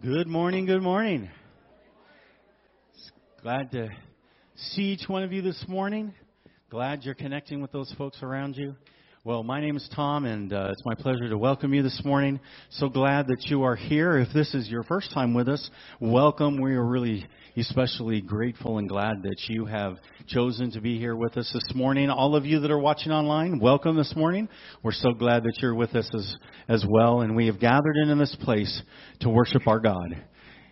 Good morning, good morning. Glad to see each one of you this morning. Glad you're connecting with those folks around you. Well, my name is Tom, and uh, it's my pleasure to welcome you this morning. So glad that you are here. If this is your first time with us, welcome. We are really especially grateful and glad that you have chosen to be here with us this morning. All of you that are watching online, welcome this morning. We're so glad that you're with us as, as well, and we have gathered in this place to worship our God.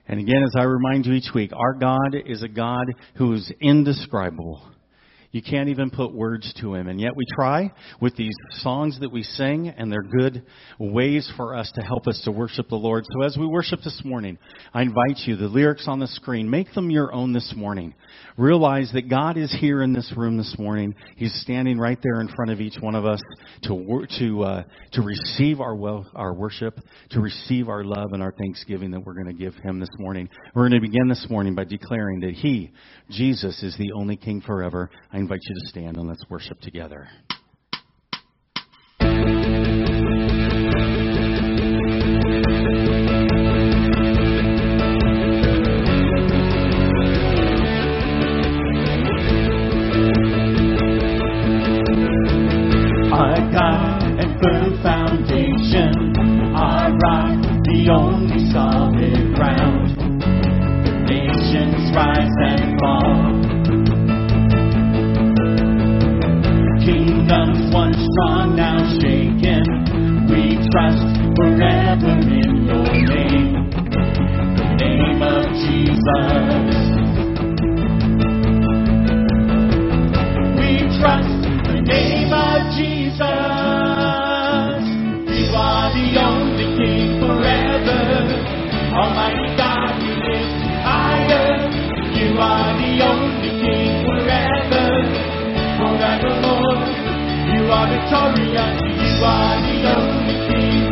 And again, as I remind you each week, our God is a God who is indescribable. You can't even put words to him. And yet we try with these songs that we sing, and they're good ways for us to help us to worship the Lord. So as we worship this morning, I invite you, the lyrics on the screen, make them your own this morning. Realize that God is here in this room this morning. He's standing right there in front of each one of us to, to, uh, to receive our, well, our worship, to receive our love and our thanksgiving that we're going to give him this morning. We're going to begin this morning by declaring that he, Jesus, is the only King forever. I invite you to stand and let's worship together. Only King forever. Forever, Lord. You are victorious. You are the only King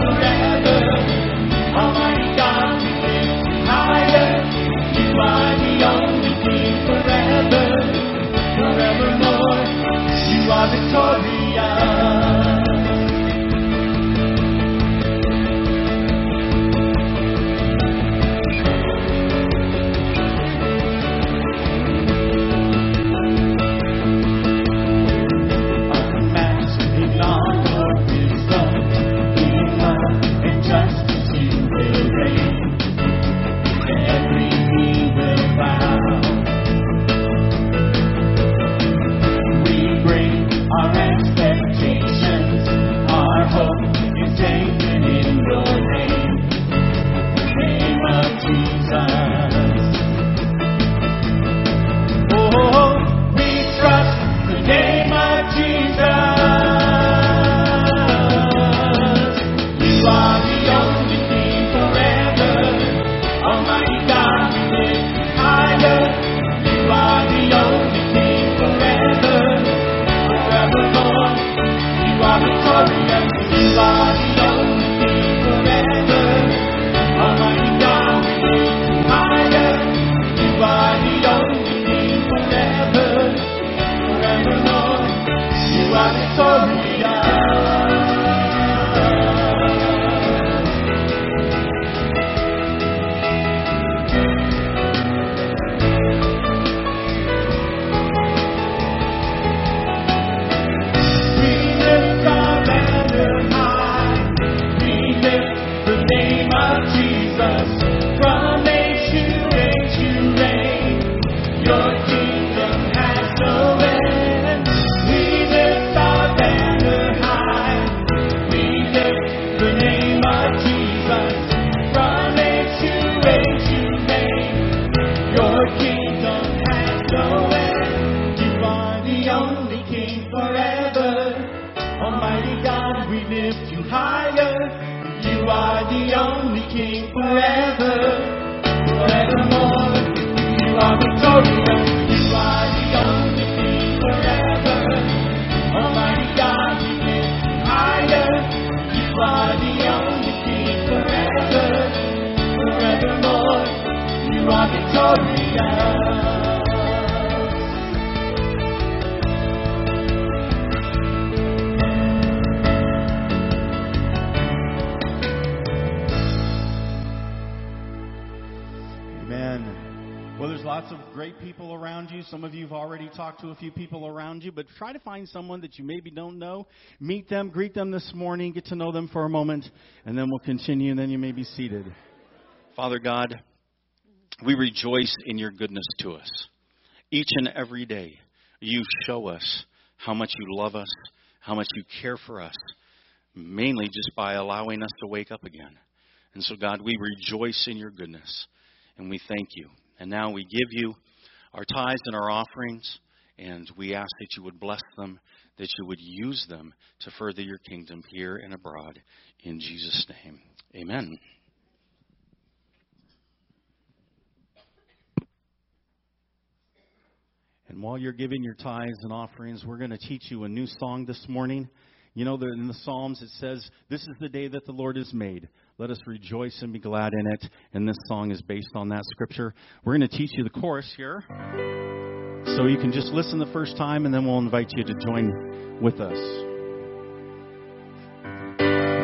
try to find someone that you maybe don't know. Meet them, greet them this morning, get to know them for a moment, and then we'll continue, and then you may be seated. Father God, we rejoice in your goodness to us. Each and every day, you show us how much you love us, how much you care for us, mainly just by allowing us to wake up again. And so, God, we rejoice in your goodness and we thank you. And now we give you our tithes and our offerings, and we ask that you would bless them, that you would use them to further your kingdom here and abroad. In Jesus' name, amen. And while you're giving your tithes and offerings, we're going to teach you a new song this morning. You know, in the Psalms it says, This is the day that the Lord has made. Let us rejoice and be glad in it. And this song is based on that scripture. We're going to teach you the chorus here. So you can just listen the first time, and then we'll invite you to join with us.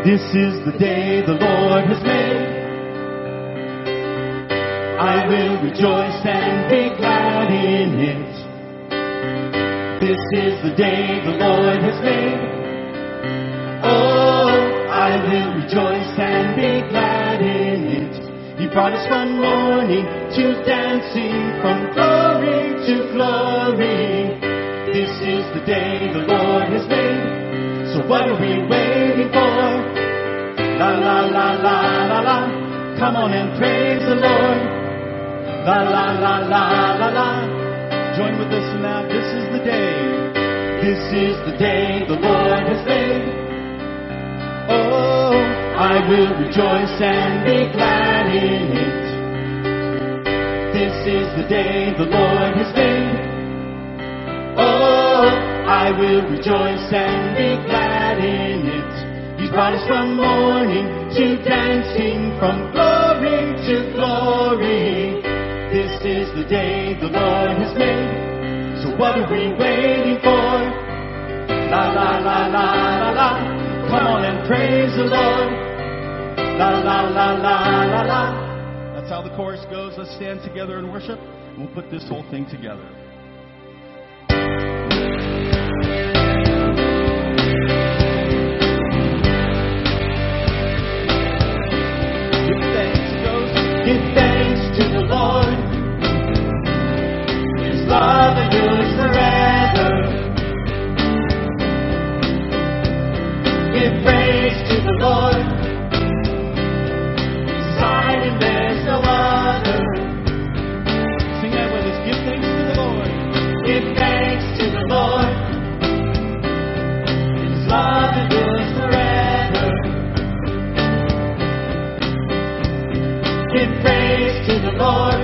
This is the day the Lord has made. I will rejoice and be glad in it. This is the day the Lord has made. Oh, I will rejoice be glad in it. He brought us from mourning to dancing, from glory to glory. This is the day the Lord has made. So what are we waiting for? La la la la la la. Come on and praise the Lord. La la la la la la. Join with us that. This is the day. This is the day the Lord has made. I will rejoice and be glad in it. This is the day the Lord has made. Oh, I will rejoice and be glad in it. He's brought us from mourning to dancing, from glory to glory. This is the day the Lord has made. So what are we waiting for? La la la la la la. Come on and praise the Lord. La la la la la la. That's how the chorus goes. Let's stand together and worship. We'll put this whole thing together. Lord.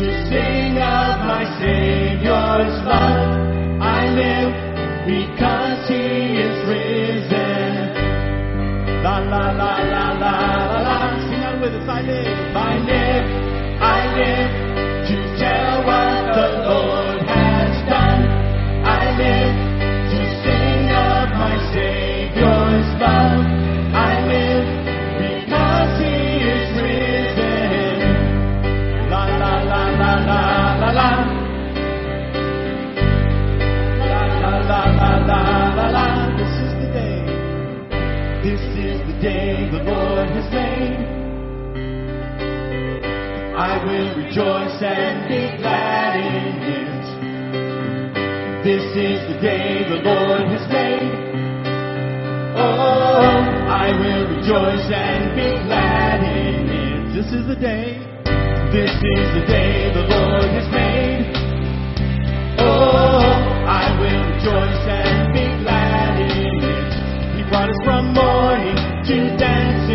to sing of my Savior's love. I live because He is risen. La la la la la la la. Sing out with us. I live. I live. I live. Lord has made. I will rejoice and be glad in it. This is the day the Lord has made. Oh, I will rejoice and be glad in it. This is the day. This is the day the Lord has made. Oh, I will rejoice and be glad in it. He brought us from mourning to dancing,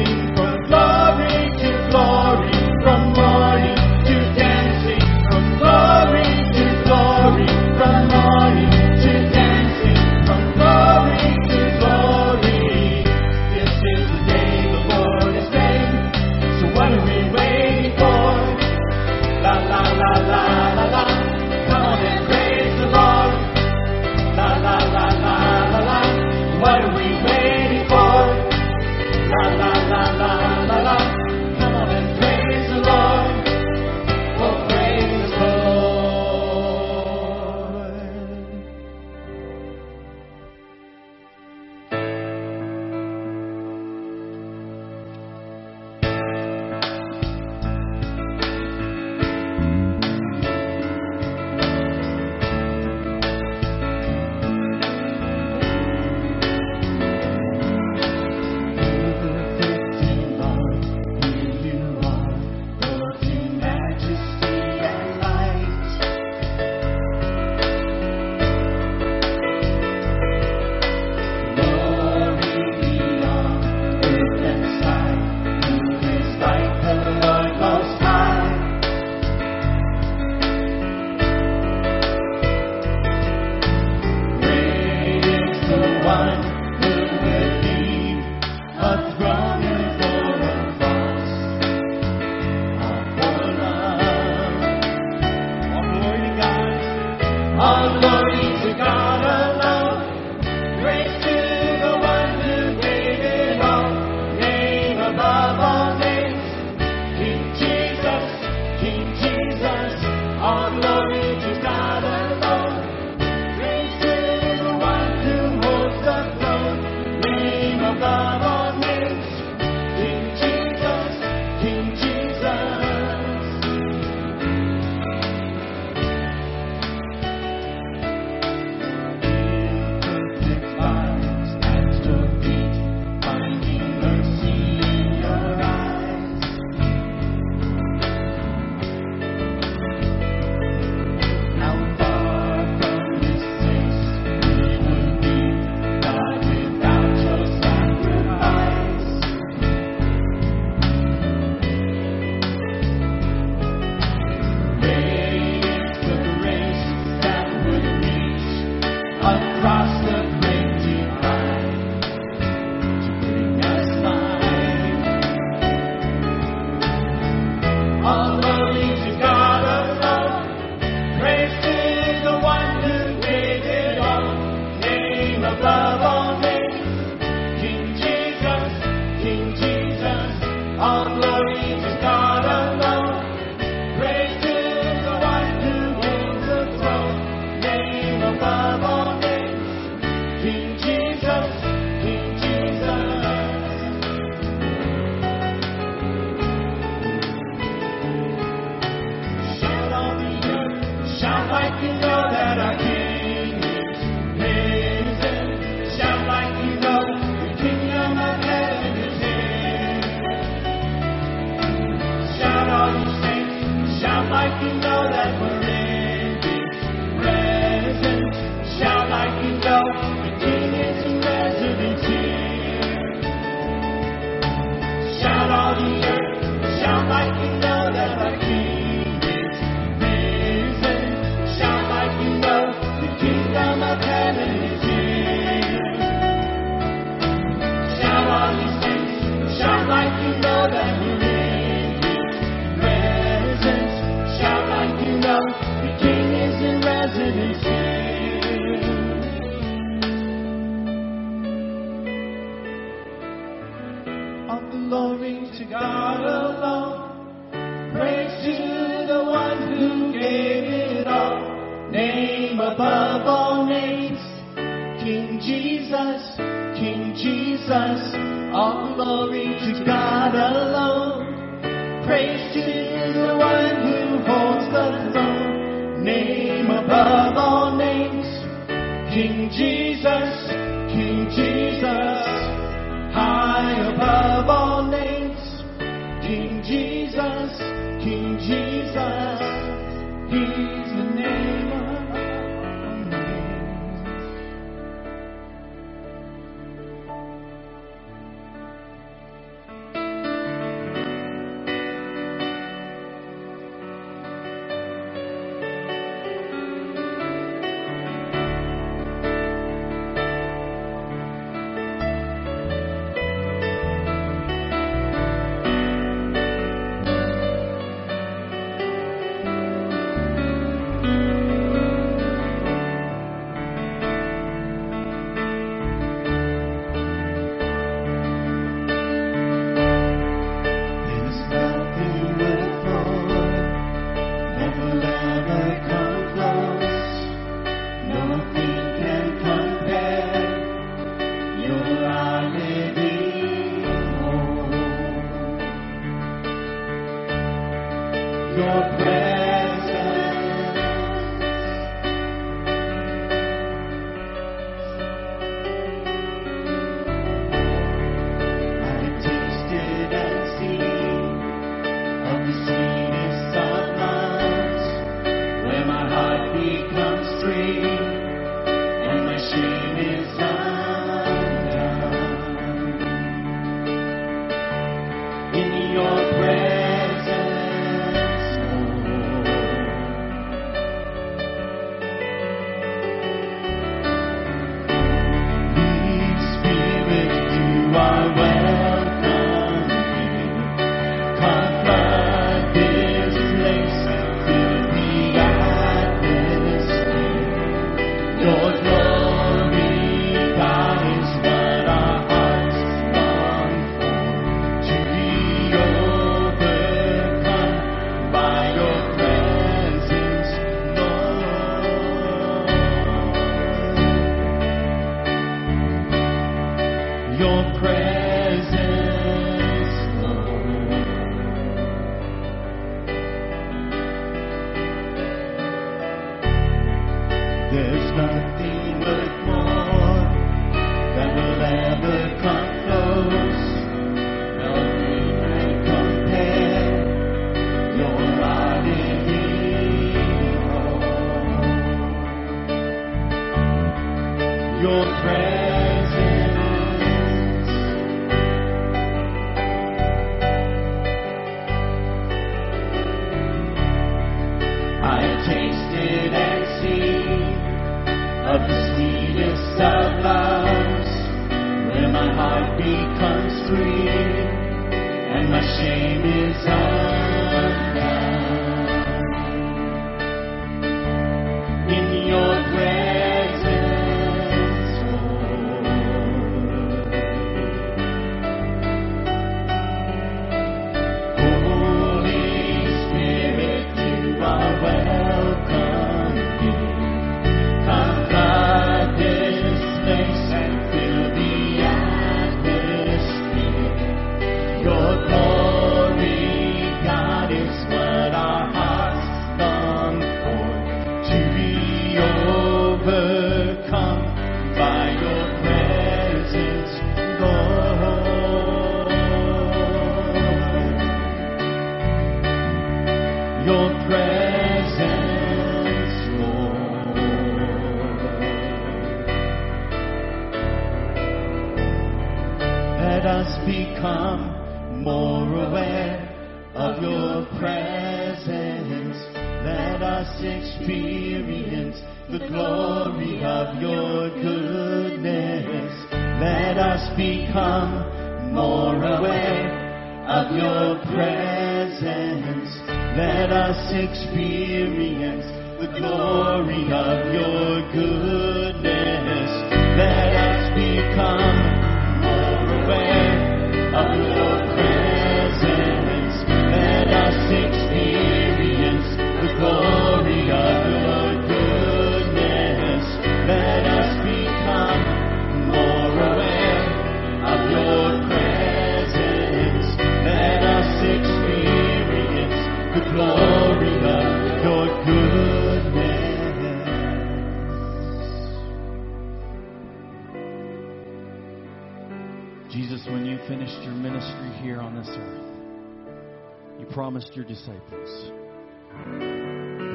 disciples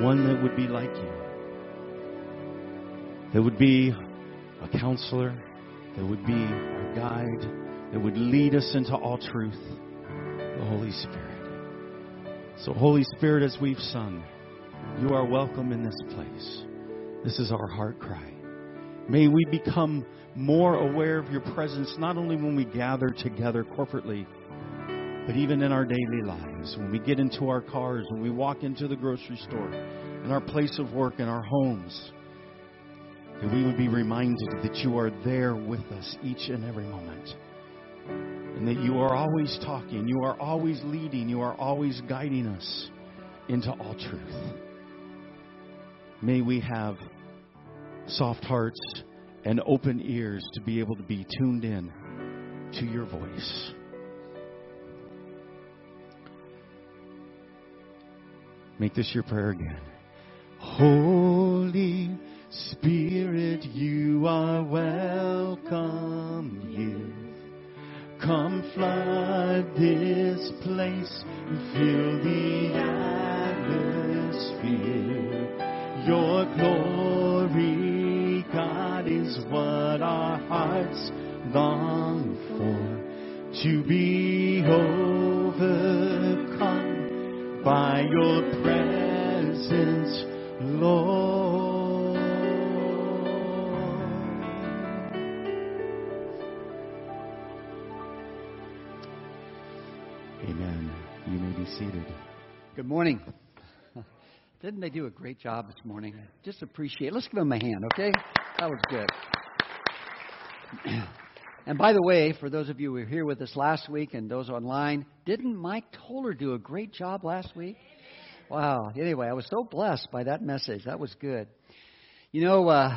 one that would be like you, that would be a counselor, that would be our guide, that would lead us into all truth, the Holy Spirit. So, Holy Spirit, as we've sung, you are welcome in this place. This is our heart cry. May we become more aware of your presence, not only when we gather together corporately, but even in our daily lives, when we get into our cars, when we walk into the grocery store, in our place of work, in our homes, that we would be reminded that you are there with us each and every moment. And that you are always talking, you are always leading, you are always guiding us into all truth. May we have soft hearts and open ears to be able to be tuned in to your voice. Make this your prayer again. Holy Spirit, you are welcome here. Come flood this place and fill the atmosphere. Your glory, God, is what our hearts long for. To be overcome by your presence, Lord. Amen. You may be seated. Good morning. Didn't they do a great job this morning? Just appreciate it. Let's give them a hand, okay? That was good. And by the way, for those of you who were here with us last week and those online, didn't Mike Toller do a great job last week? Wow. Anyway, I was so blessed by that message. That was good. You know, uh,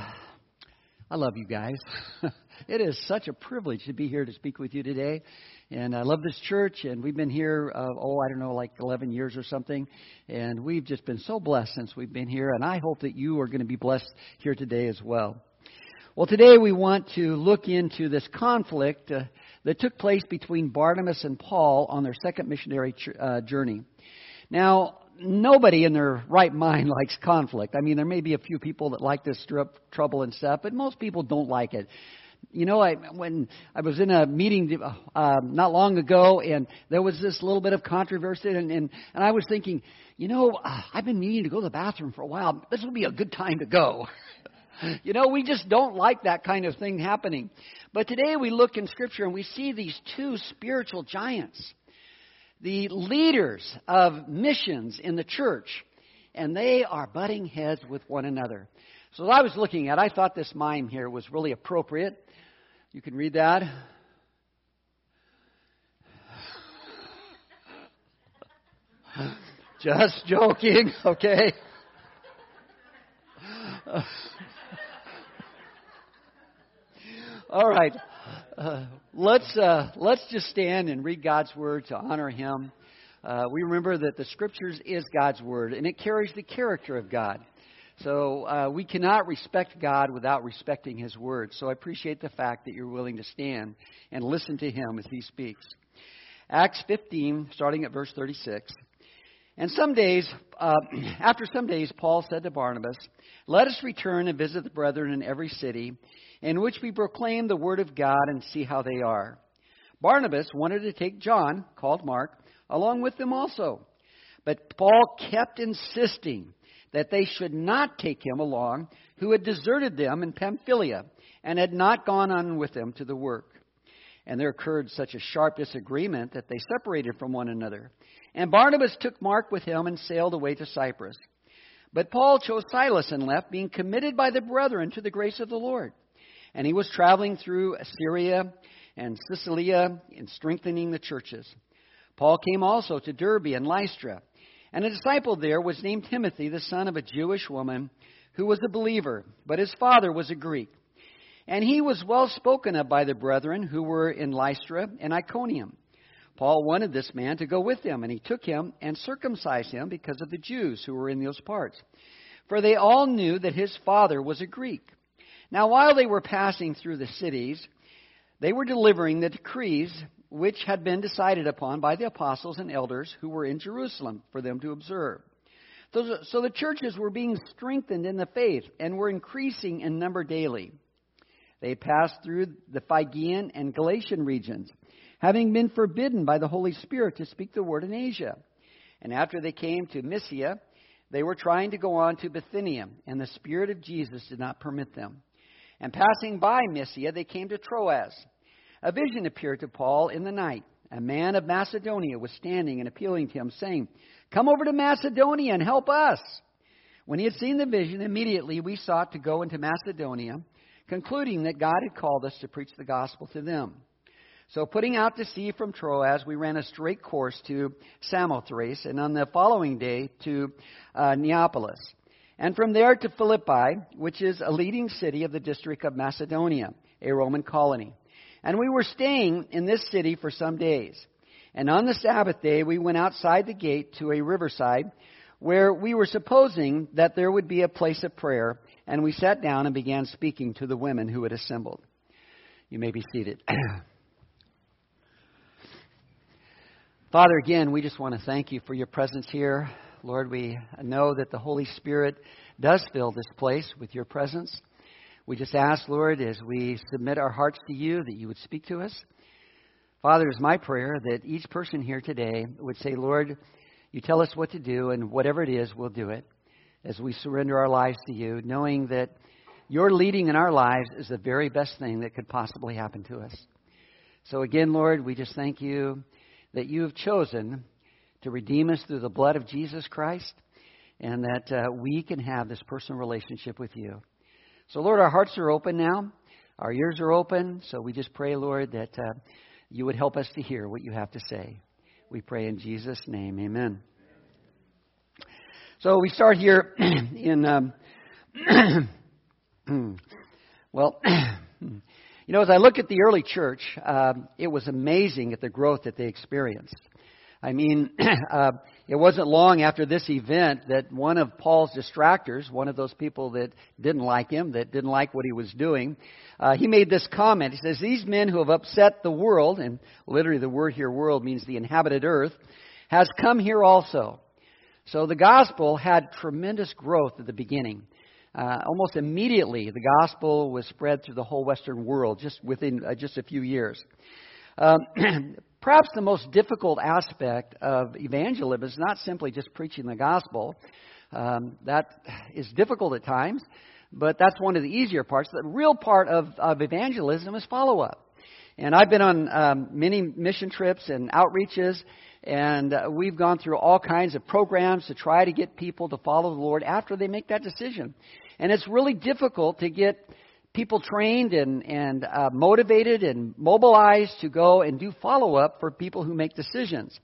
I love you guys. it is such a privilege to be here to speak with you today. And I love this church, and we've been here, uh, oh, I don't know, like 11 years or something. And we've just been so blessed since we've been here, and I hope that you are going to be blessed here today as well. Well, today we want to look into this conflict uh, that took place between Barnabas and Paul on their second missionary ch- uh, journey. Now, nobody in their right mind likes conflict. I mean, there may be a few people that like to stir up trouble and stuff, but most people don't like it. You know, I when I was in a meeting uh, not long ago, and there was this little bit of controversy, and and, and I was thinking, you know, uh, I've been meaning to go to the bathroom for a while. This would be a good time to go. you know, we just don't like that kind of thing happening. But today we look in Scripture and we see these two spiritual giants, the leaders of missions in the church, and they are butting heads with one another. So, I was looking at, I thought this mime here was really appropriate. You can read that. Just joking, okay? All right. Uh, let's uh, let's just stand and read God's word to honor Him. Uh, we remember that the Scriptures is God's word, and it carries the character of God. So uh, we cannot respect God without respecting His Word. So I appreciate the fact that you're willing to stand and listen to Him as He speaks. Acts 15, starting at verse 36. And some days, uh, after some days, Paul said to Barnabas, Let us return and visit the brethren in every city, in which we proclaim the word of God and see how they are. Barnabas wanted to take John, called Mark, along with them also. But Paul kept insisting that they should not take him along, who had deserted them in Pamphylia and had not gone on with them to the work. And there occurred such a sharp disagreement that they separated from one another. And Barnabas took Mark with him and sailed away to Cyprus. But Paul chose Silas and left, being committed by the brethren to the grace of the Lord. And he was traveling through Syria and Cilicia and strengthening the churches. Paul came also to Derbe and Lystra. And a disciple there was named Timothy, the son of a Jewish woman who was a believer, but his father was a Greek. And he was well spoken of by the brethren who were in Lystra and Iconium. Paul wanted this man to go with him, and he took him and circumcised him because of the Jews who were in those parts. For they all knew that his father was a Greek. Now, while they were passing through the cities, they were delivering the decrees which had been decided upon by the apostles and elders who were in Jerusalem for them to observe. So the churches were being strengthened in the faith and were increasing in number daily. They passed through the Phrygian and Galatian regions, having been forbidden by the Holy Spirit to speak the word in Asia. And after they came to Mysia, they were trying to go on to Bithynia, and the Spirit of Jesus did not permit them. And passing by Mysia, they came to Troas. A vision appeared to Paul in the night. A man of Macedonia was standing and appealing to him, saying, Come over to Macedonia and help us. When he had seen the vision, immediately we sought to go into Macedonia concluding that God had called us to preach the gospel to them. So, putting out to sea from Troas, we ran a straight course to Samothrace, and on the following day to uh, Neapolis. And from there to Philippi, which is a leading city of the district of Macedonia, a Roman colony. And we were staying in this city for some days. And on the Sabbath day, we went outside the gate to a riverside where we were supposing that there would be a place of prayer and we sat down and began speaking to the women who had assembled. You may be seated. Father, again, we just want to thank you for your presence here. Lord, we know that the Holy Spirit does fill this place with your presence. We just ask, Lord, as we submit our hearts to you, that you would speak to us. Father, it's my prayer that each person here today would say, Lord, you tell us what to do, and whatever it is, we'll do it as we surrender our lives to you, knowing that your leading in our lives is the very best thing that could possibly happen to us. So, again, Lord, we just thank you that you have chosen to redeem us through the blood of Jesus Christ and that uh, we can have this personal relationship with you. So, Lord, our hearts are open now, our ears are open. So, we just pray, Lord, that uh, you would help us to hear what you have to say. We pray in Jesus' name. Amen. So we start here in, um, well, you know, as I look at the early church, um, it was amazing at the growth that they experienced. I mean, uh, it wasn't long after this event that one of Paul's distractors, one of those people that didn't like him, that didn't like what he was doing, uh, he made this comment. He says, These men who have upset the world, and literally the word here, world, means the inhabited earth, has come here also. So the gospel had tremendous growth at the beginning. Uh, almost immediately, the gospel was spread through the whole Western world just within uh, just a few years. Um, perhaps the most difficult aspect of evangelism is not simply just preaching the gospel. Um, that is difficult at times, but that's one of the easier parts. The real part of, of evangelism is follow up. And I've been on um, many mission trips and outreaches, and uh, we've gone through all kinds of programs to try to get people to follow the Lord after they make that decision. And it's really difficult to get people trained and, and uh, motivated and mobilized to go and do follow up for people who make decisions.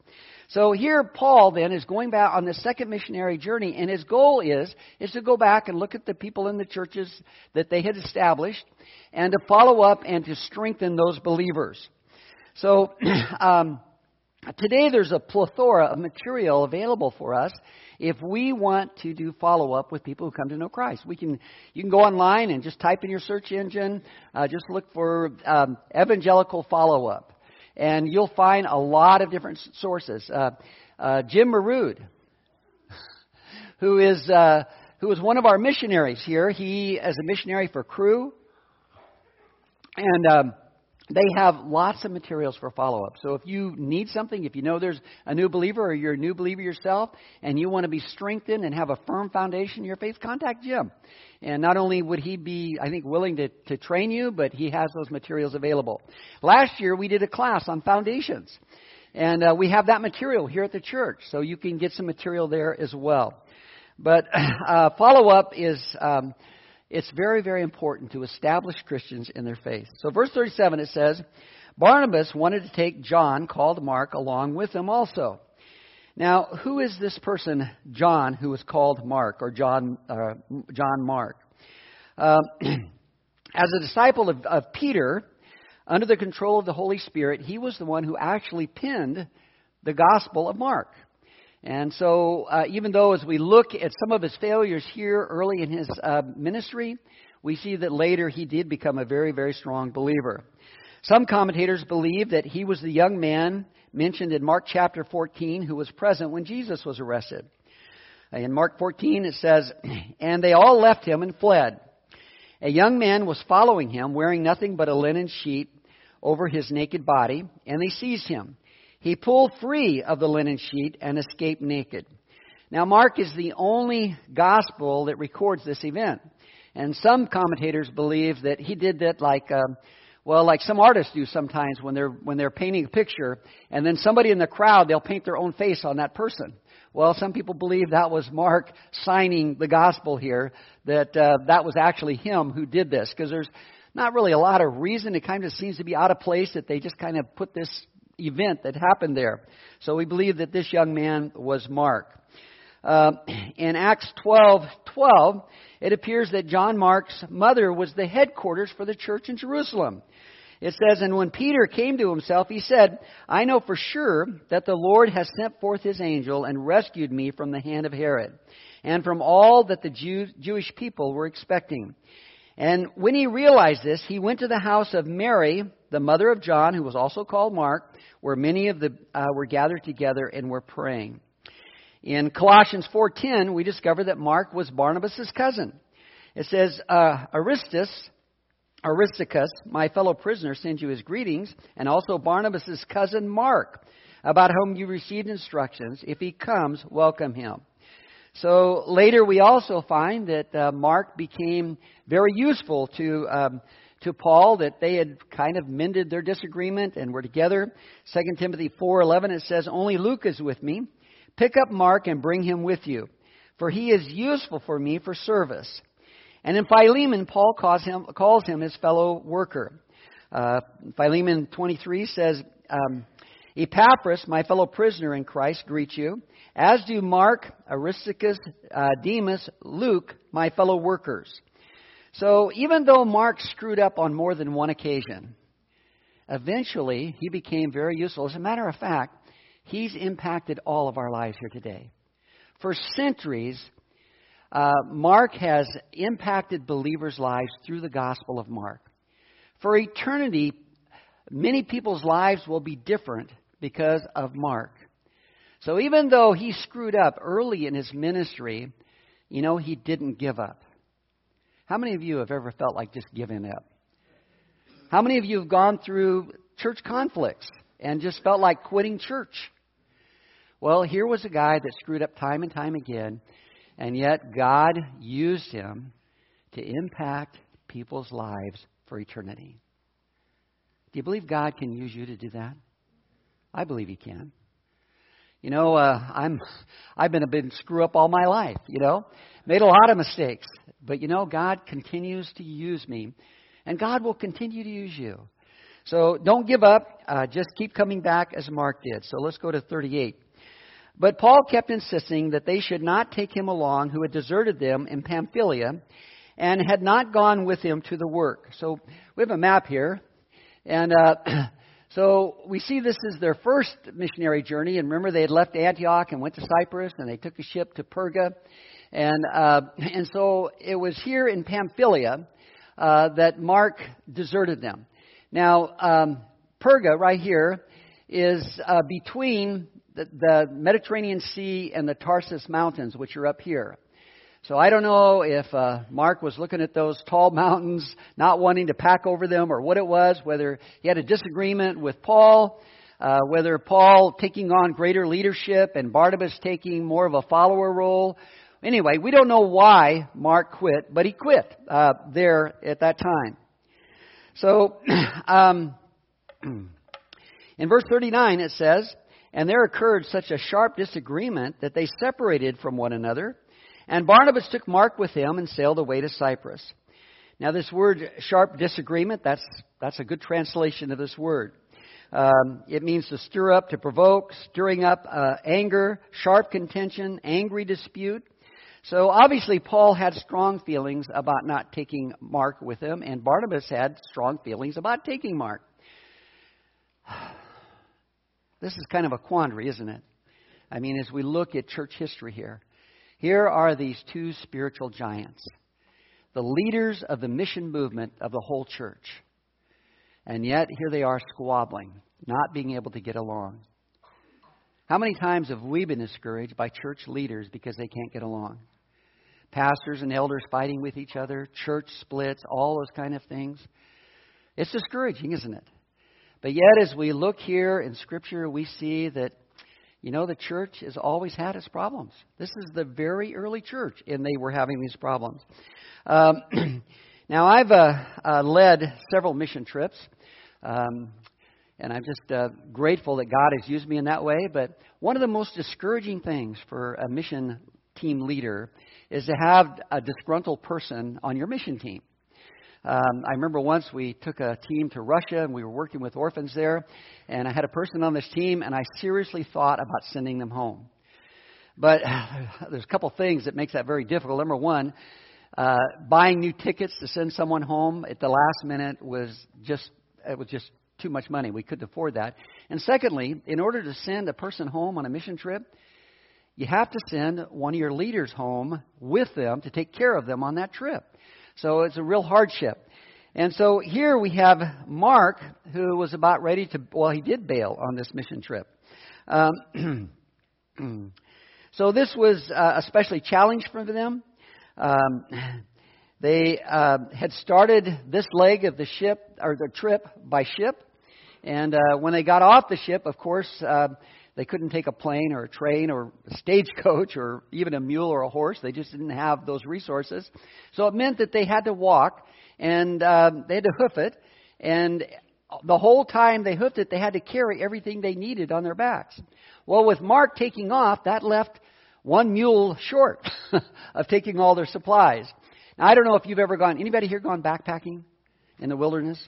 So here Paul then is going back on the second missionary journey and his goal is is to go back and look at the people in the churches that they had established and to follow up and to strengthen those believers. So um, Today, there's a plethora of material available for us if we want to do follow up with people who come to know Christ. We can, you can go online and just type in your search engine, uh, just look for um, evangelical follow up, and you'll find a lot of different sources. Uh, uh, Jim Marood, who is uh, who is one of our missionaries here. He is a missionary for Cru, and um, they have lots of materials for follow up. So if you need something, if you know there's a new believer or you're a new believer yourself and you want to be strengthened and have a firm foundation in your faith, contact Jim. And not only would he be, I think, willing to, to train you, but he has those materials available. Last year we did a class on foundations. And uh, we have that material here at the church, so you can get some material there as well. But uh, follow up is. Um, it's very, very important to establish Christians in their faith. So, verse 37, it says, Barnabas wanted to take John, called Mark, along with him also. Now, who is this person, John, who was called Mark, or John, uh, John Mark? Uh, as a disciple of, of Peter, under the control of the Holy Spirit, he was the one who actually penned the Gospel of Mark. And so, uh, even though as we look at some of his failures here early in his uh, ministry, we see that later he did become a very, very strong believer. Some commentators believe that he was the young man mentioned in Mark chapter 14 who was present when Jesus was arrested. In Mark 14 it says, And they all left him and fled. A young man was following him, wearing nothing but a linen sheet over his naked body, and they seized him. He pulled free of the linen sheet and escaped naked. Now, Mark is the only gospel that records this event. And some commentators believe that he did that like, uh, well, like some artists do sometimes when they're, when they're painting a picture, and then somebody in the crowd, they'll paint their own face on that person. Well, some people believe that was Mark signing the gospel here, that uh, that was actually him who did this, because there's not really a lot of reason. It kind of seems to be out of place that they just kind of put this event that happened there. So we believe that this young man was Mark. Uh, in Acts 12 12, it appears that John Mark's mother was the headquarters for the church in Jerusalem. It says, And when Peter came to himself, he said, I know for sure that the Lord has sent forth his angel and rescued me from the hand of Herod and from all that the Jew, Jewish people were expecting. And when he realized this, he went to the house of Mary, the mother of John, who was also called Mark, where many of the uh, were gathered together and were praying. In Colossians 4:10, we discover that Mark was Barnabas' cousin. It says, uh, Aristus, Aristarchus, my fellow prisoner, sends you his greetings, and also Barnabas' cousin Mark, about whom you received instructions. If he comes, welcome him. So later we also find that uh, Mark became very useful to um, to Paul that they had kind of mended their disagreement and were together. 2 Timothy 4:11 it says only Luke is with me. Pick up Mark and bring him with you, for he is useful for me for service. And in Philemon, Paul calls him, calls him his fellow worker. Uh, Philemon 23 says, um, Epaphras, my fellow prisoner in Christ, greets you, as do Mark, Aristarchus, uh, Demas, Luke, my fellow workers. So even though Mark screwed up on more than one occasion, eventually he became very useful. As a matter of fact, he's impacted all of our lives here today. For centuries, uh, Mark has impacted believers' lives through the Gospel of Mark. For eternity, many people's lives will be different because of Mark. So even though he screwed up early in his ministry, you know, he didn't give up. How many of you have ever felt like just giving up? How many of you have gone through church conflicts and just felt like quitting church? Well, here was a guy that screwed up time and time again, and yet God used him to impact people's lives for eternity. Do you believe God can use you to do that? I believe He can. You know, uh, I'm I've been a big screw up all my life. You know, made a lot of mistakes, but you know, God continues to use me, and God will continue to use you. So don't give up. Uh, just keep coming back as Mark did. So let's go to 38. But Paul kept insisting that they should not take him along who had deserted them in Pamphylia and had not gone with him to the work. So we have a map here. And uh, so we see this is their first missionary journey. And remember, they had left Antioch and went to Cyprus, and they took a ship to Perga. And, uh, and so it was here in Pamphylia uh, that Mark deserted them. Now, um, Perga, right here, is uh, between the, the Mediterranean Sea and the Tarsus Mountains, which are up here. So I don't know if uh, Mark was looking at those tall mountains, not wanting to pack over them, or what it was, whether he had a disagreement with Paul, uh, whether Paul taking on greater leadership and Barnabas taking more of a follower role. Anyway, we don't know why Mark quit, but he quit uh, there at that time. So, um, in verse 39 it says, and there occurred such a sharp disagreement that they separated from one another. And Barnabas took Mark with him and sailed away to Cyprus. Now, this word sharp disagreement, that's, that's a good translation of this word. Um, it means to stir up, to provoke, stirring up uh, anger, sharp contention, angry dispute. So obviously, Paul had strong feelings about not taking Mark with him, and Barnabas had strong feelings about taking Mark. This is kind of a quandary, isn't it? I mean, as we look at church history here, here are these two spiritual giants, the leaders of the mission movement of the whole church. And yet, here they are squabbling, not being able to get along. How many times have we been discouraged by church leaders because they can't get along? Pastors and elders fighting with each other, church splits, all those kind of things. It's discouraging, isn't it? But yet, as we look here in Scripture, we see that, you know, the church has always had its problems. This is the very early church, and they were having these problems. Um, now, I've uh, uh, led several mission trips. Um, and I'm just uh, grateful that God has used me in that way. But one of the most discouraging things for a mission team leader is to have a disgruntled person on your mission team. Um, I remember once we took a team to Russia and we were working with orphans there, and I had a person on this team, and I seriously thought about sending them home. But there's a couple things that makes that very difficult. Number one, uh, buying new tickets to send someone home at the last minute was just it was just too much money. We couldn't afford that. And secondly, in order to send a person home on a mission trip, you have to send one of your leaders home with them to take care of them on that trip. So it's a real hardship. And so here we have Mark, who was about ready to, well, he did bail on this mission trip. Um, so this was uh, especially challenged for them. Um, they uh, had started this leg of the ship or the trip by ship, and uh, when they got off the ship, of course, uh, they couldn't take a plane or a train or a stagecoach or even a mule or a horse. They just didn't have those resources. So it meant that they had to walk and uh, they had to hoof it. And the whole time they hoofed it, they had to carry everything they needed on their backs. Well, with Mark taking off, that left one mule short of taking all their supplies. Now, I don't know if you've ever gone, anybody here gone backpacking in the wilderness?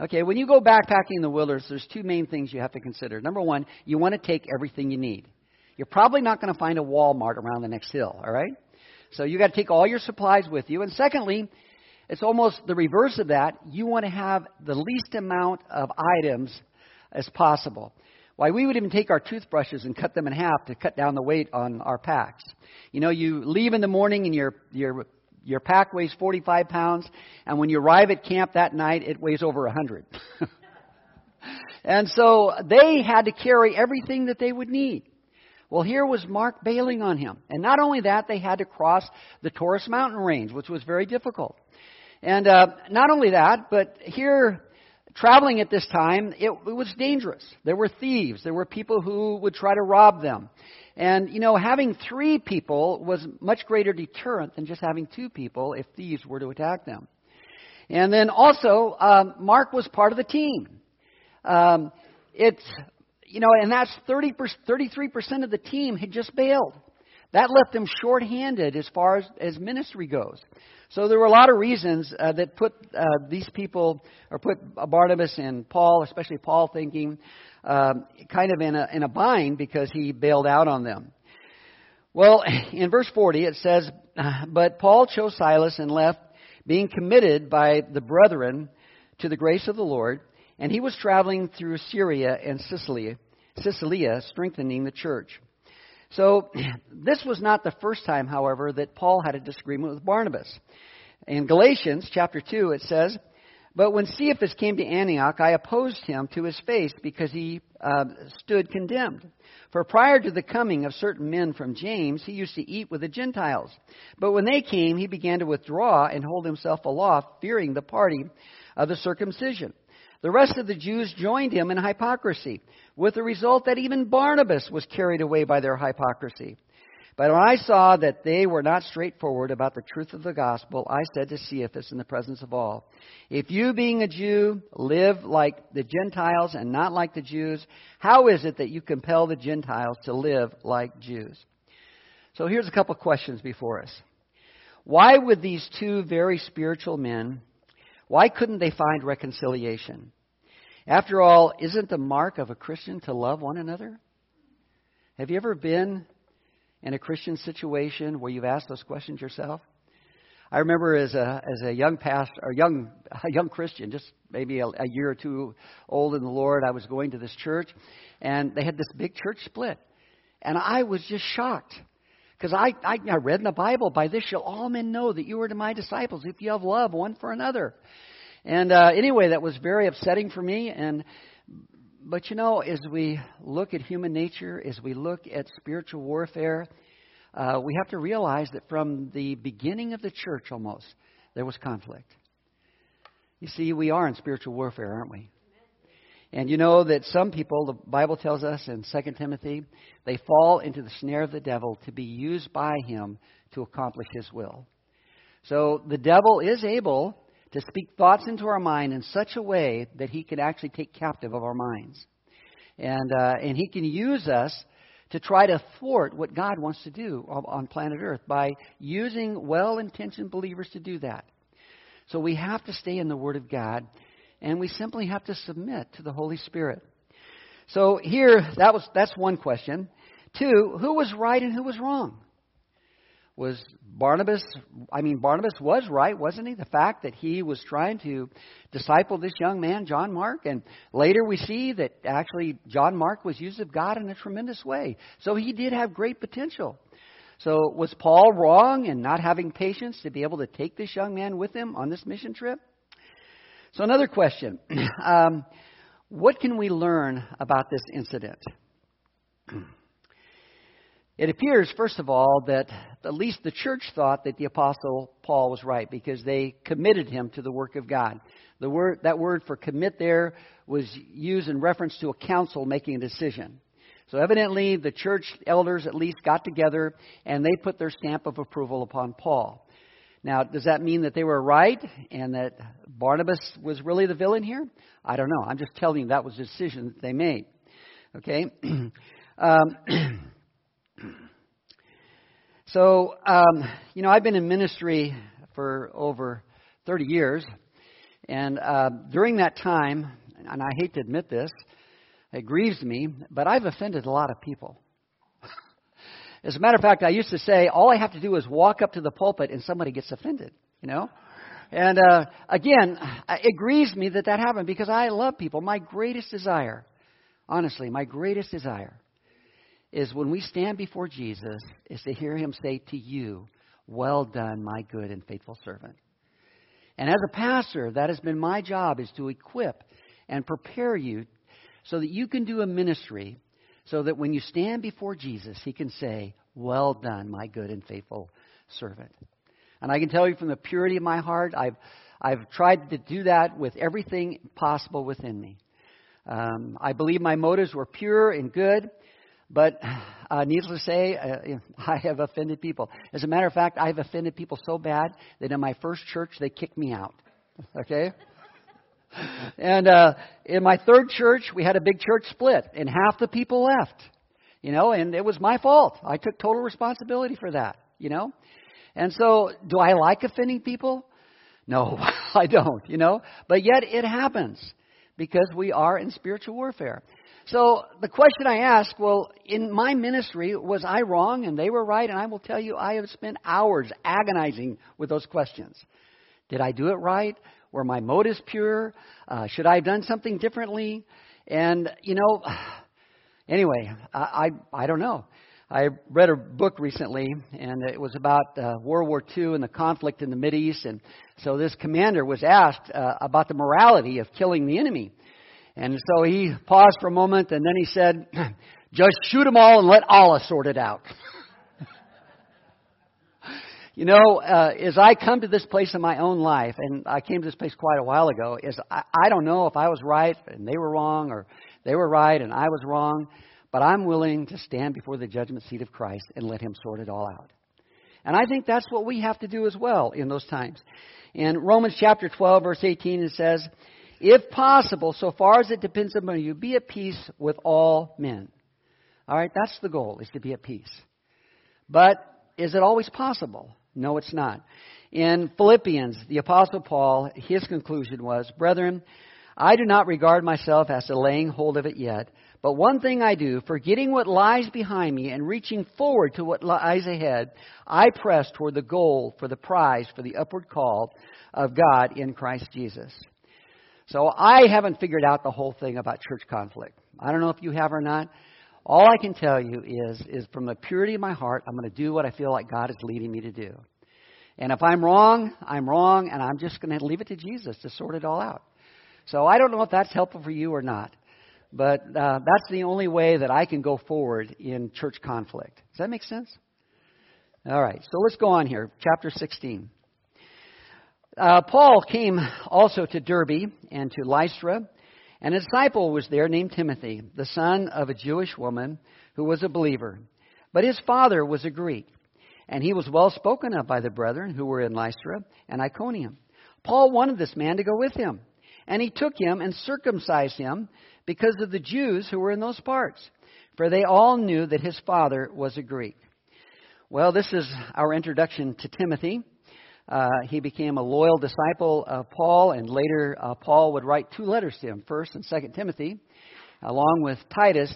Okay, when you go backpacking in the wilderness, there's two main things you have to consider. Number one, you want to take everything you need. You're probably not going to find a Walmart around the next hill, all right? So you got to take all your supplies with you. And secondly, it's almost the reverse of that. You want to have the least amount of items as possible. Why, we would even take our toothbrushes and cut them in half to cut down the weight on our packs. You know, you leave in the morning and your, your your pack weighs 45 pounds, and when you arrive at camp that night, it weighs over 100. and so they had to carry everything that they would need. Well, here was Mark bailing on him. And not only that, they had to cross the Taurus mountain range, which was very difficult. And uh, not only that, but here, traveling at this time, it, it was dangerous. There were thieves. There were people who would try to rob them. And, you know, having three people was much greater deterrent than just having two people if thieves were to attack them. And then also, um, Mark was part of the team. Um, it's, you know, and that's 30 33% of the team had just bailed. That left them short-handed as far as, as ministry goes. So there were a lot of reasons uh, that put uh, these people, or put Barnabas and Paul, especially Paul, thinking, um, kind of in a, in a bind because he bailed out on them. Well, in verse 40 it says, But Paul chose Silas and left, being committed by the brethren to the grace of the Lord, and he was traveling through Syria and Sicily, Cilicia, strengthening the church. So, this was not the first time, however, that Paul had a disagreement with Barnabas. In Galatians chapter 2, it says, but when Cephas came to Antioch, I opposed him to his face because he uh, stood condemned. For prior to the coming of certain men from James, he used to eat with the Gentiles. But when they came, he began to withdraw and hold himself aloft, fearing the party of the circumcision. The rest of the Jews joined him in hypocrisy, with the result that even Barnabas was carried away by their hypocrisy. But when I saw that they were not straightforward about the truth of the gospel, I said to Cephas in the presence of all, If you, being a Jew, live like the Gentiles and not like the Jews, how is it that you compel the Gentiles to live like Jews? So here's a couple questions before us. Why would these two very spiritual men, why couldn't they find reconciliation? After all, isn't the mark of a Christian to love one another? Have you ever been in a Christian situation where you've asked those questions yourself? I remember as a as a young pastor, or young a young Christian, just maybe a, a year or two old in the Lord, I was going to this church, and they had this big church split, and I was just shocked because I, I I read in the Bible, by this shall all men know that you are to my disciples if you have love one for another. And uh, anyway, that was very upsetting for me. And but you know, as we look at human nature, as we look at spiritual warfare, uh, we have to realize that from the beginning of the church, almost there was conflict. You see, we are in spiritual warfare, aren't we? And you know that some people, the Bible tells us in 2 Timothy, they fall into the snare of the devil to be used by him to accomplish his will. So the devil is able to speak thoughts into our mind in such a way that he can actually take captive of our minds. And, uh, and he can use us to try to thwart what God wants to do on planet Earth by using well intentioned believers to do that. So we have to stay in the Word of God, and we simply have to submit to the Holy Spirit. So here, that was, that's one question. Two, who was right and who was wrong? was Barnabas, I mean, Barnabas was right, wasn't he? The fact that he was trying to disciple this young man, John Mark. And later we see that actually John Mark was used of God in a tremendous way. So he did have great potential. So was Paul wrong in not having patience to be able to take this young man with him on this mission trip? So another question. Um, what can we learn about this incident? It appears, first of all, that at least the church thought that the Apostle Paul was right because they committed him to the work of God. The word, that word for commit there was used in reference to a council making a decision. So evidently, the church elders at least got together and they put their stamp of approval upon Paul. Now, does that mean that they were right and that Barnabas was really the villain here? I don't know. I'm just telling you that was the decision that they made. Okay? um, So, um, you know, I've been in ministry for over 30 years, and uh, during that time, and I hate to admit this, it grieves me, but I've offended a lot of people. As a matter of fact, I used to say, all I have to do is walk up to the pulpit and somebody gets offended, you know? And uh, again, it grieves me that that happened because I love people. My greatest desire, honestly, my greatest desire is when we stand before Jesus, is to hear him say to you, Well done, my good and faithful servant. And as a pastor, that has been my job is to equip and prepare you so that you can do a ministry so that when you stand before Jesus, he can say, Well done, my good and faithful servant. And I can tell you from the purity of my heart, I've, I've tried to do that with everything possible within me. Um, I believe my motives were pure and good. But uh, needless to say, uh, I have offended people. As a matter of fact, I've offended people so bad that in my first church, they kicked me out. Okay? And uh, in my third church, we had a big church split, and half the people left. You know, and it was my fault. I took total responsibility for that. You know, and so do I like offending people? No, I don't. You know, but yet it happens because we are in spiritual warfare. So the question I ask, well, in my ministry, was I wrong and they were right? And I will tell you, I have spent hours agonizing with those questions. Did I do it right? Were my motives pure? Uh, should I have done something differently? And you know, anyway, I I, I don't know. I read a book recently, and it was about uh, World War II and the conflict in the Mid East. And so this commander was asked uh, about the morality of killing the enemy. And so he paused for a moment and then he said, just shoot them all and let Allah sort it out. you know, uh, as I come to this place in my own life, and I came to this place quite a while ago, is I, I don't know if I was right and they were wrong, or they were right and I was wrong, but I'm willing to stand before the judgment seat of Christ and let Him sort it all out. And I think that's what we have to do as well in those times. In Romans chapter 12, verse 18, it says, if possible, so far as it depends upon you, be at peace with all men. All right, that's the goal, is to be at peace. But is it always possible? No, it's not. In Philippians, the Apostle Paul, his conclusion was, Brethren, I do not regard myself as laying hold of it yet, but one thing I do, forgetting what lies behind me and reaching forward to what lies ahead, I press toward the goal for the prize for the upward call of God in Christ Jesus. So I haven't figured out the whole thing about church conflict. I don't know if you have or not. All I can tell you is, is from the purity of my heart, I'm going to do what I feel like God is leading me to do. And if I'm wrong, I'm wrong, and I'm just going to leave it to Jesus to sort it all out. So I don't know if that's helpful for you or not, but uh, that's the only way that I can go forward in church conflict. Does that make sense? All right, so let's go on here. Chapter 16. Uh, Paul came also to Derbe and to Lystra, and a disciple was there named Timothy, the son of a Jewish woman who was a believer. But his father was a Greek, and he was well spoken of by the brethren who were in Lystra and Iconium. Paul wanted this man to go with him, and he took him and circumcised him because of the Jews who were in those parts, for they all knew that his father was a Greek. Well, this is our introduction to Timothy. Uh, he became a loyal disciple of Paul, and later uh, Paul would write two letters to him, First and Second Timothy, along with Titus.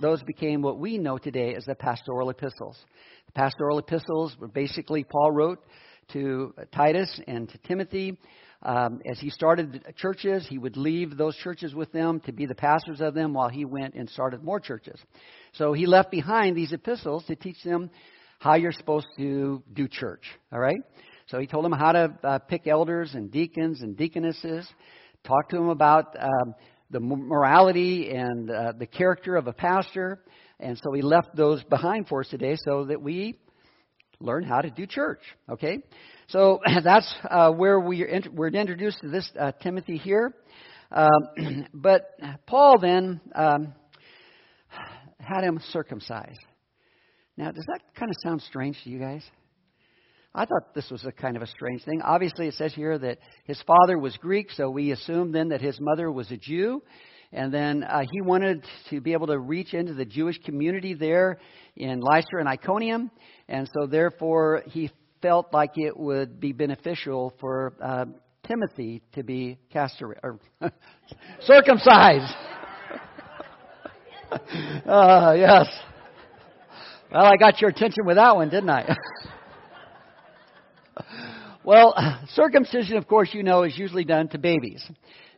Those became what we know today as the pastoral epistles. The pastoral epistles were basically Paul wrote to Titus and to Timothy. Um, as he started churches, he would leave those churches with them to be the pastors of them while he went and started more churches. So he left behind these epistles to teach them how you're supposed to do church. All right? So he told them how to uh, pick elders and deacons and deaconesses, talked to them about um, the morality and uh, the character of a pastor. And so he left those behind for us today so that we learn how to do church. Okay? So that's uh, where we are we're introduced to this uh, Timothy here. Um, but Paul then um, had him circumcised. Now, does that kind of sound strange to you guys? I thought this was a kind of a strange thing. Obviously, it says here that his father was Greek, so we assume then that his mother was a Jew. And then uh, he wanted to be able to reach into the Jewish community there in Lystra and Iconium. And so, therefore, he felt like it would be beneficial for uh, Timothy to be castor- or circumcised. uh, yes. Well, I got your attention with that one, didn't I? well, circumcision, of course, you know, is usually done to babies.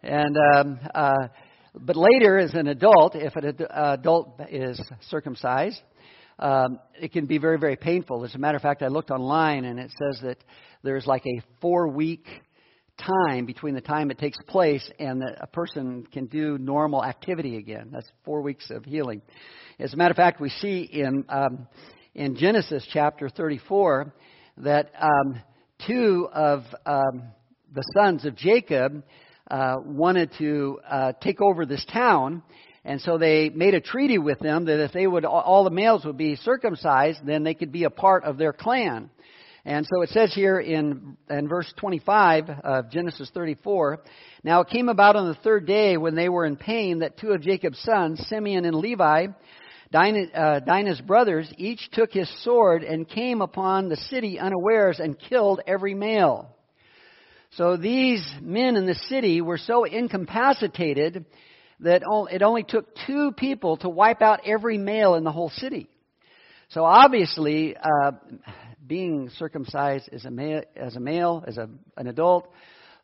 And, um, uh, but later, as an adult, if an adult is circumcised, um, it can be very, very painful. As a matter of fact, I looked online and it says that there's like a four week time between the time it takes place and that a person can do normal activity again. That's four weeks of healing. As a matter of fact, we see in um, in Genesis chapter 34 that um, two of um, the sons of Jacob uh, wanted to uh, take over this town, and so they made a treaty with them that if they would all the males would be circumcised, then they could be a part of their clan. And so it says here in, in verse 25 of Genesis 34, Now it came about on the third day when they were in pain that two of Jacob's sons, Simeon and Levi, Dinah, uh, Dinah's brothers, each took his sword and came upon the city unawares and killed every male. So these men in the city were so incapacitated that it only took two people to wipe out every male in the whole city. So obviously, uh, being circumcised as a male, as a male, as a, an adult,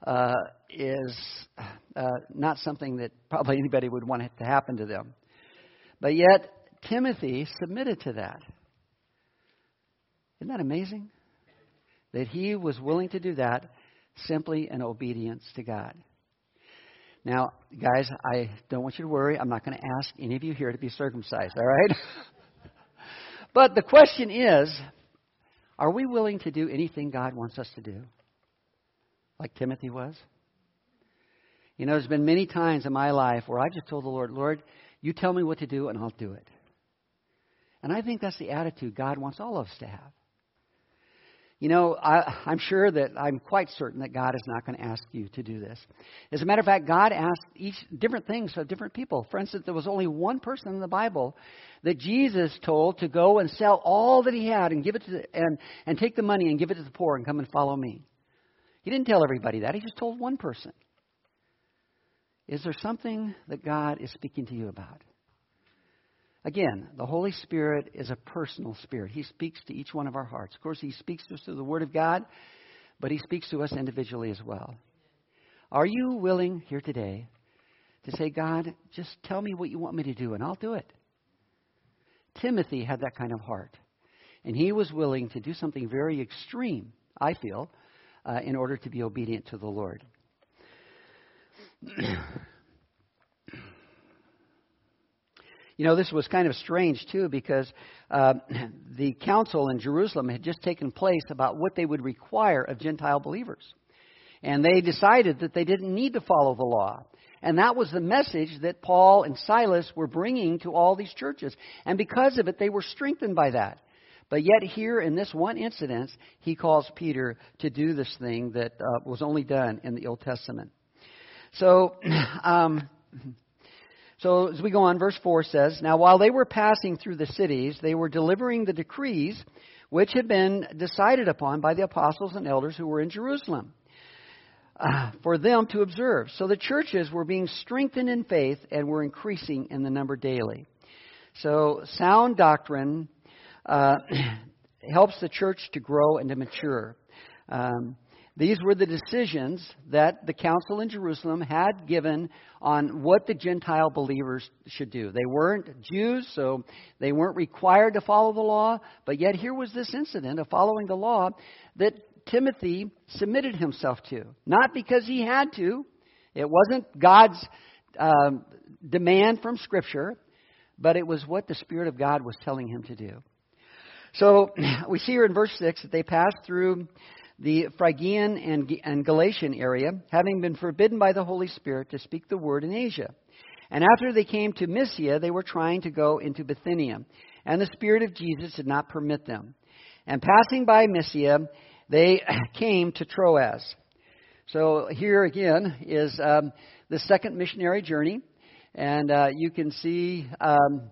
uh, is uh, not something that probably anybody would want to happen to them. But yet, Timothy submitted to that. Isn't that amazing? That he was willing to do that simply in obedience to God. Now, guys, I don't want you to worry. I'm not going to ask any of you here to be circumcised, all right? but the question is are we willing to do anything God wants us to do? Like Timothy was? You know, there's been many times in my life where I just told the Lord, Lord, you tell me what to do and I'll do it. And I think that's the attitude God wants all of us to have. You know, I, I'm sure that I'm quite certain that God is not going to ask you to do this. As a matter of fact, God asked each different things of different people. For instance, there was only one person in the Bible that Jesus told to go and sell all that he had and give it to the, and and take the money and give it to the poor and come and follow me. He didn't tell everybody that. He just told one person. Is there something that God is speaking to you about? Again, the Holy Spirit is a personal spirit. He speaks to each one of our hearts. Of course, He speaks to us through the Word of God, but He speaks to us individually as well. Are you willing here today to say, God, just tell me what you want me to do, and I'll do it? Timothy had that kind of heart. And he was willing to do something very extreme. I feel, uh, in order to be obedient to the Lord. You know, this was kind of strange too because uh, the council in Jerusalem had just taken place about what they would require of Gentile believers. And they decided that they didn't need to follow the law. And that was the message that Paul and Silas were bringing to all these churches. And because of it, they were strengthened by that. But yet, here in this one incident, he calls Peter to do this thing that uh, was only done in the Old Testament. So, um, so as we go on, verse 4 says, Now while they were passing through the cities, they were delivering the decrees which had been decided upon by the apostles and elders who were in Jerusalem uh, for them to observe. So the churches were being strengthened in faith and were increasing in the number daily. So sound doctrine uh, helps the church to grow and to mature. Um, these were the decisions that the council in Jerusalem had given on what the Gentile believers should do. They weren't Jews, so they weren't required to follow the law, but yet here was this incident of following the law that Timothy submitted himself to. Not because he had to, it wasn't God's um, demand from Scripture, but it was what the Spirit of God was telling him to do. So we see here in verse 6 that they passed through the Phrygian and, and Galatian area, having been forbidden by the Holy Spirit to speak the word in Asia. And after they came to Mysia, they were trying to go into Bithynia, and the Spirit of Jesus did not permit them. And passing by Mysia, they came to Troas. So here again is um, the second missionary journey, and uh, you can see um,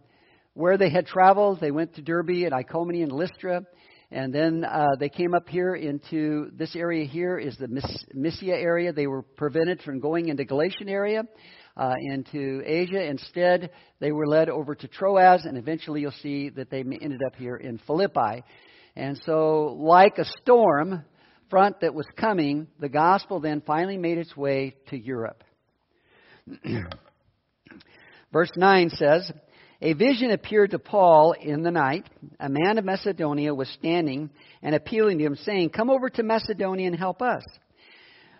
where they had traveled. They went to Derbe and Iconium and Lystra. And then uh, they came up here into this area here is the Mysia area. They were prevented from going into Galatian area, uh, into Asia. Instead, they were led over to Troas, and eventually you'll see that they ended up here in Philippi. And so, like a storm front that was coming, the gospel then finally made its way to Europe. Verse 9 says, a vision appeared to Paul in the night. A man of Macedonia was standing and appealing to him, saying, Come over to Macedonia and help us.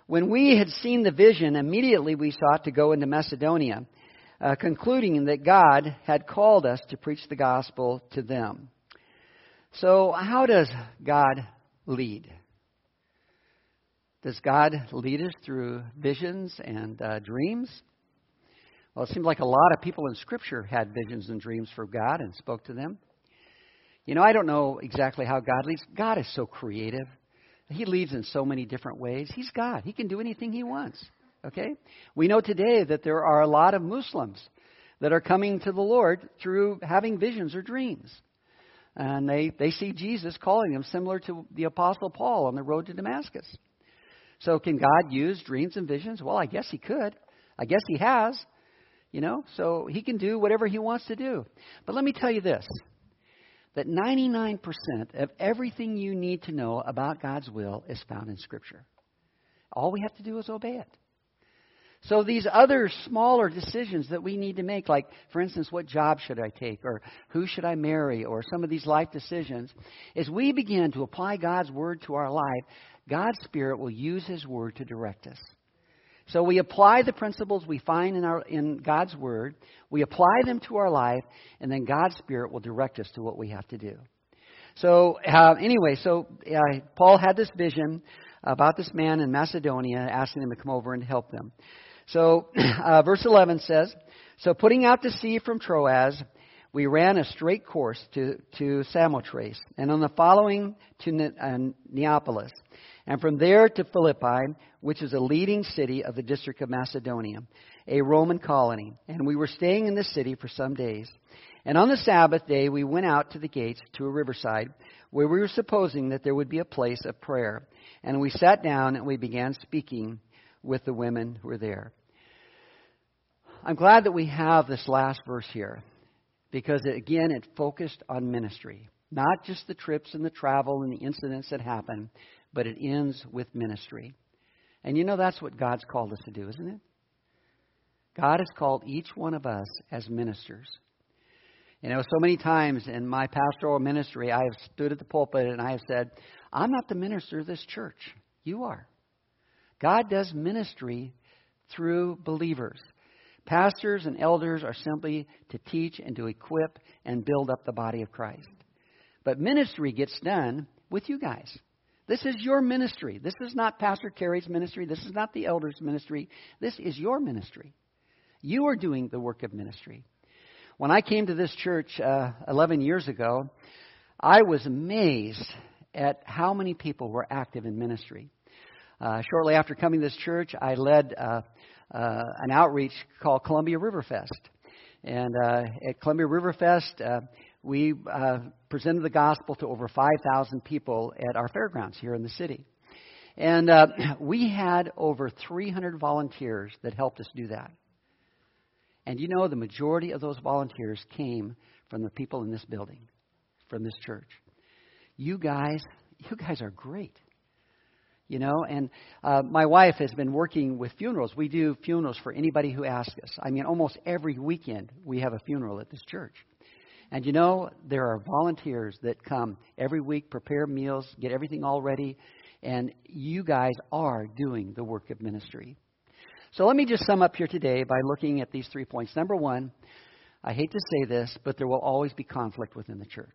When we had seen the vision, immediately we sought to go into Macedonia, uh, concluding that God had called us to preach the gospel to them. So, how does God lead? Does God lead us through visions and uh, dreams? Well, it seems like a lot of people in Scripture had visions and dreams from God and spoke to them. You know, I don't know exactly how God leads. God is so creative. He leads in so many different ways. He's God. He can do anything He wants. Okay? We know today that there are a lot of Muslims that are coming to the Lord through having visions or dreams. And they, they see Jesus calling them similar to the Apostle Paul on the road to Damascus. So, can God use dreams and visions? Well, I guess He could. I guess He has. You know, so he can do whatever he wants to do. But let me tell you this that 99% of everything you need to know about God's will is found in Scripture. All we have to do is obey it. So these other smaller decisions that we need to make, like, for instance, what job should I take, or who should I marry, or some of these life decisions, as we begin to apply God's Word to our life, God's Spirit will use His Word to direct us. So we apply the principles we find in, our, in God's Word, we apply them to our life, and then God's Spirit will direct us to what we have to do. So, uh, anyway, so uh, Paul had this vision about this man in Macedonia, asking him to come over and help them. So, uh, verse 11 says, So putting out to sea from Troas, we ran a straight course to, to Samothrace, and on the following to ne- uh, Neapolis and from there to Philippi, which is a leading city of the district of Macedonia, a Roman colony. And we were staying in this city for some days. And on the Sabbath day, we went out to the gates to a riverside where we were supposing that there would be a place of prayer. And we sat down and we began speaking with the women who were there. I'm glad that we have this last verse here because, it, again, it focused on ministry. Not just the trips and the travel and the incidents that happened, but it ends with ministry. And you know that's what God's called us to do, isn't it? God has called each one of us as ministers. You know, so many times in my pastoral ministry, I have stood at the pulpit and I have said, I'm not the minister of this church. You are. God does ministry through believers. Pastors and elders are simply to teach and to equip and build up the body of Christ. But ministry gets done with you guys. This is your ministry. This is not Pastor Carey's ministry. This is not the elders' ministry. This is your ministry. You are doing the work of ministry. When I came to this church uh, 11 years ago, I was amazed at how many people were active in ministry. Uh, shortly after coming to this church, I led uh, uh, an outreach called Columbia River Fest. And uh, at Columbia River Fest, uh, we uh, presented the gospel to over 5,000 people at our fairgrounds here in the city. And uh, we had over 300 volunteers that helped us do that. And you know, the majority of those volunteers came from the people in this building, from this church. You guys, you guys are great. You know, and uh, my wife has been working with funerals. We do funerals for anybody who asks us. I mean, almost every weekend we have a funeral at this church. And you know, there are volunteers that come every week, prepare meals, get everything all ready, and you guys are doing the work of ministry. So let me just sum up here today by looking at these three points. Number one, I hate to say this, but there will always be conflict within the church.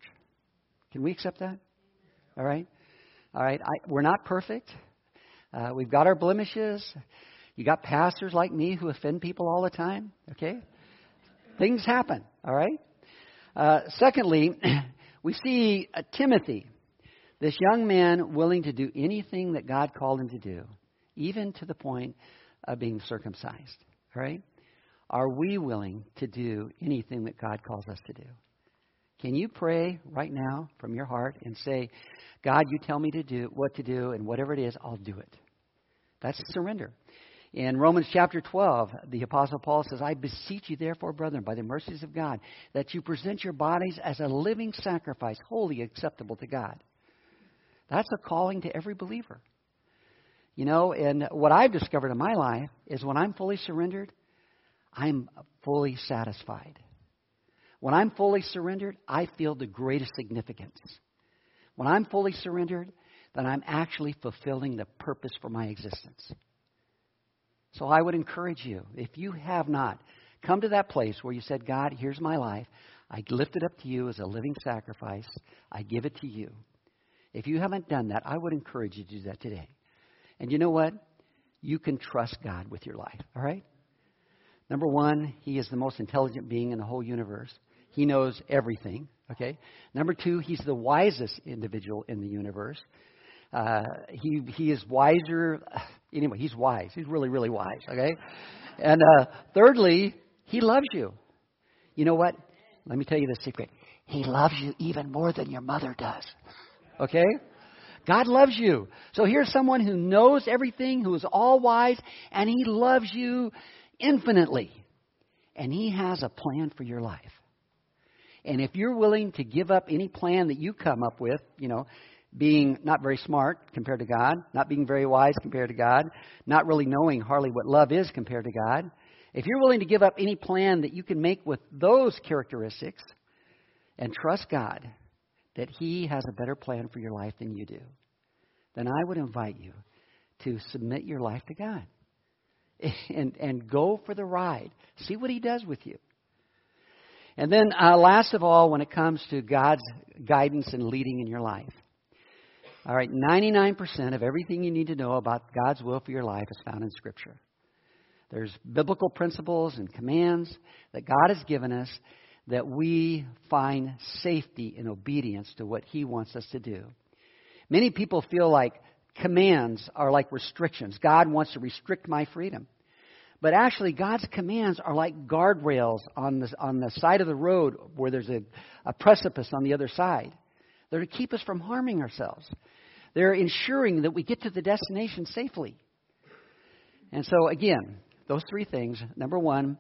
Can we accept that? All right? All right? I, we're not perfect. Uh, we've got our blemishes. You got pastors like me who offend people all the time. Okay? Things happen. All right? Uh, secondly, we see uh, Timothy, this young man willing to do anything that God called him to do, even to the point of being circumcised. Right? Are we willing to do anything that God calls us to do? Can you pray right now from your heart and say, God, you tell me to do what to do, and whatever it is, I'll do it. That's surrender. In Romans chapter 12, the Apostle Paul says, I beseech you, therefore, brethren, by the mercies of God, that you present your bodies as a living sacrifice, wholly acceptable to God. That's a calling to every believer. You know, and what I've discovered in my life is when I'm fully surrendered, I'm fully satisfied. When I'm fully surrendered, I feel the greatest significance. When I'm fully surrendered, then I'm actually fulfilling the purpose for my existence. So I would encourage you, if you have not come to that place where you said, God, here's my life. I lift it up to you as a living sacrifice. I give it to you. If you haven't done that, I would encourage you to do that today. And you know what? You can trust God with your life, all right? Number one, He is the most intelligent being in the whole universe. He knows everything, okay? Number two, He's the wisest individual in the universe. Uh, he he is wiser. Anyway, he's wise. He's really really wise. Okay, and uh, thirdly, he loves you. You know what? Let me tell you the secret. He loves you even more than your mother does. Okay? God loves you. So here's someone who knows everything, who is all wise, and he loves you infinitely. And he has a plan for your life. And if you're willing to give up any plan that you come up with, you know, being not very smart compared to God, not being very wise compared to God, not really knowing hardly what love is compared to God, if you're willing to give up any plan that you can make with those characteristics and trust God that He has a better plan for your life than you do, then I would invite you to submit your life to God and, and go for the ride. See what He does with you. And then, uh, last of all, when it comes to God's guidance and leading in your life, all right, 99% of everything you need to know about God's will for your life is found in Scripture. There's biblical principles and commands that God has given us that we find safety in obedience to what He wants us to do. Many people feel like commands are like restrictions. God wants to restrict my freedom. But actually, God's commands are like guardrails on the, on the side of the road where there's a, a precipice on the other side. They're to keep us from harming ourselves. They're ensuring that we get to the destination safely. And so, again, those three things. Number one,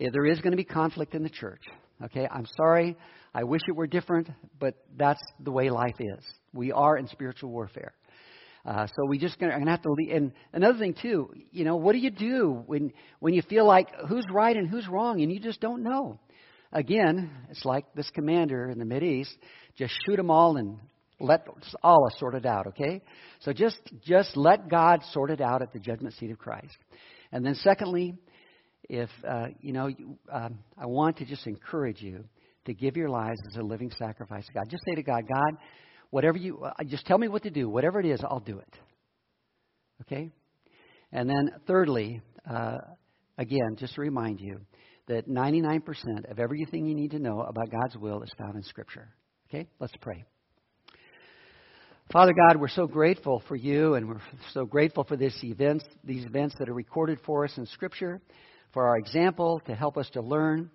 eh, there is going to be conflict in the church. Okay, I'm sorry. I wish it were different, but that's the way life is. We are in spiritual warfare. Uh, so we just gonna, to have to. Leave. And another thing too, you know, what do you do when when you feel like who's right and who's wrong, and you just don't know? Again, it's like this commander in the Mid East. Just shoot them all and let Allah sort it out, okay? So just, just let God sort it out at the judgment seat of Christ. And then secondly, if, uh, you know, um, I want to just encourage you to give your lives as a living sacrifice to God. Just say to God, God, whatever you, uh, just tell me what to do. Whatever it is, I'll do it. Okay? And then thirdly, uh, again, just to remind you that 99% of everything you need to know about God's will is found in Scripture. Okay? Let's pray. Father God, we're so grateful for you and we're so grateful for this events, these events that are recorded for us in Scripture, for our example to help us to learn.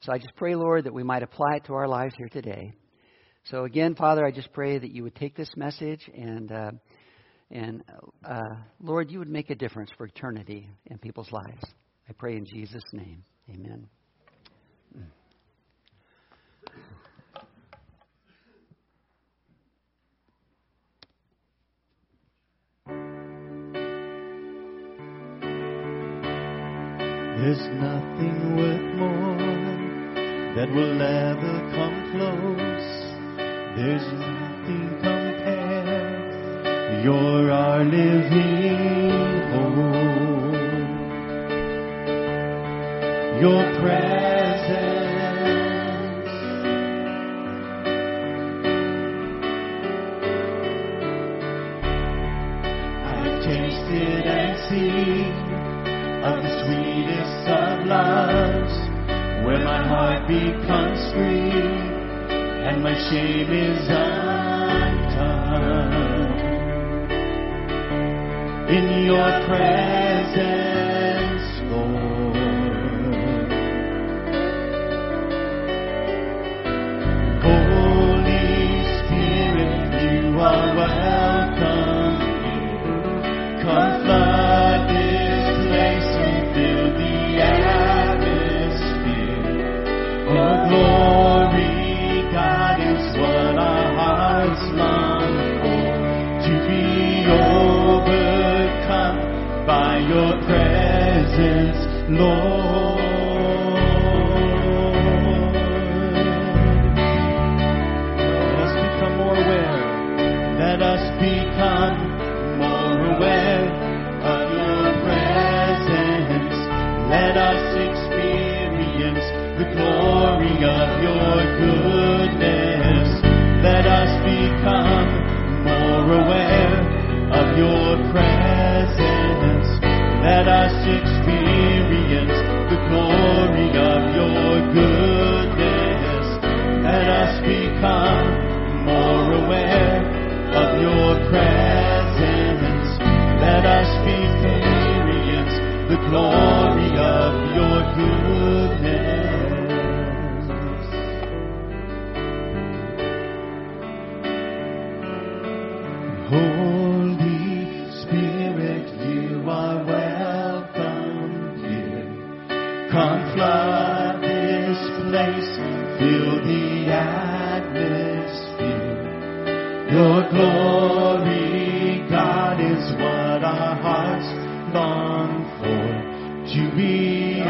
So I just pray, Lord, that we might apply it to our lives here today. So again, Father, I just pray that you would take this message and uh, and uh, Lord, you would make a difference for eternity in people's lives. I pray in Jesus' name. Amen. There's nothing worth more that will ever come close. There's nothing compared. You're our living Your presence. Your glory, God, is what our hearts long for. To be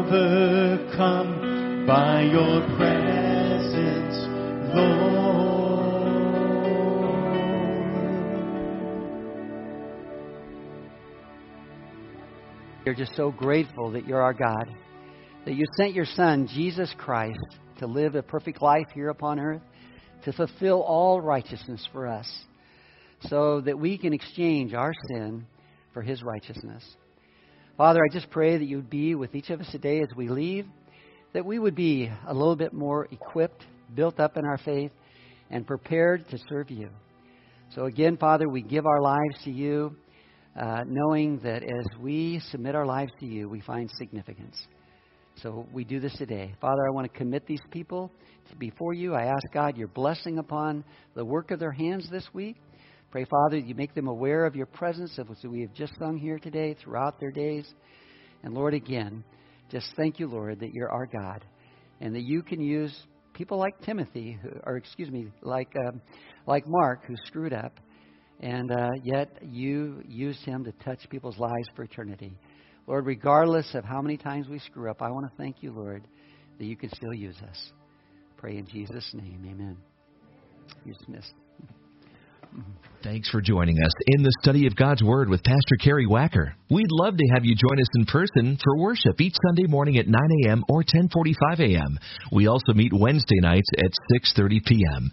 overcome by your presence, Lord. We're just so grateful that you're our God, that you sent your Son, Jesus Christ, to live a perfect life here upon earth, to fulfill all righteousness for us, so that we can exchange our sin for his righteousness. Father, I just pray that you would be with each of us today as we leave, that we would be a little bit more equipped, built up in our faith, and prepared to serve you. So again, Father, we give our lives to you uh, knowing that as we submit our lives to you, we find significance. So we do this today. Father, I want to commit these people before you. I ask God your blessing upon the work of their hands this week. Pray, Father, you make them aware of your presence, of what we have just sung here today throughout their days. And Lord, again, just thank you, Lord, that you're our God and that you can use people like Timothy, or excuse me, like um, like Mark, who screwed up, and uh, yet you used him to touch people's lives for eternity. Lord, regardless of how many times we screw up, I want to thank you, Lord, that you can still use us. Pray in Jesus' name. Amen. You're dismissed. Thanks for joining us in the study of God's Word with Pastor Kerry Wacker. We'd love to have you join us in person for worship each Sunday morning at 9 a.m. or 10:45 a.m. We also meet Wednesday nights at 6:30 p.m.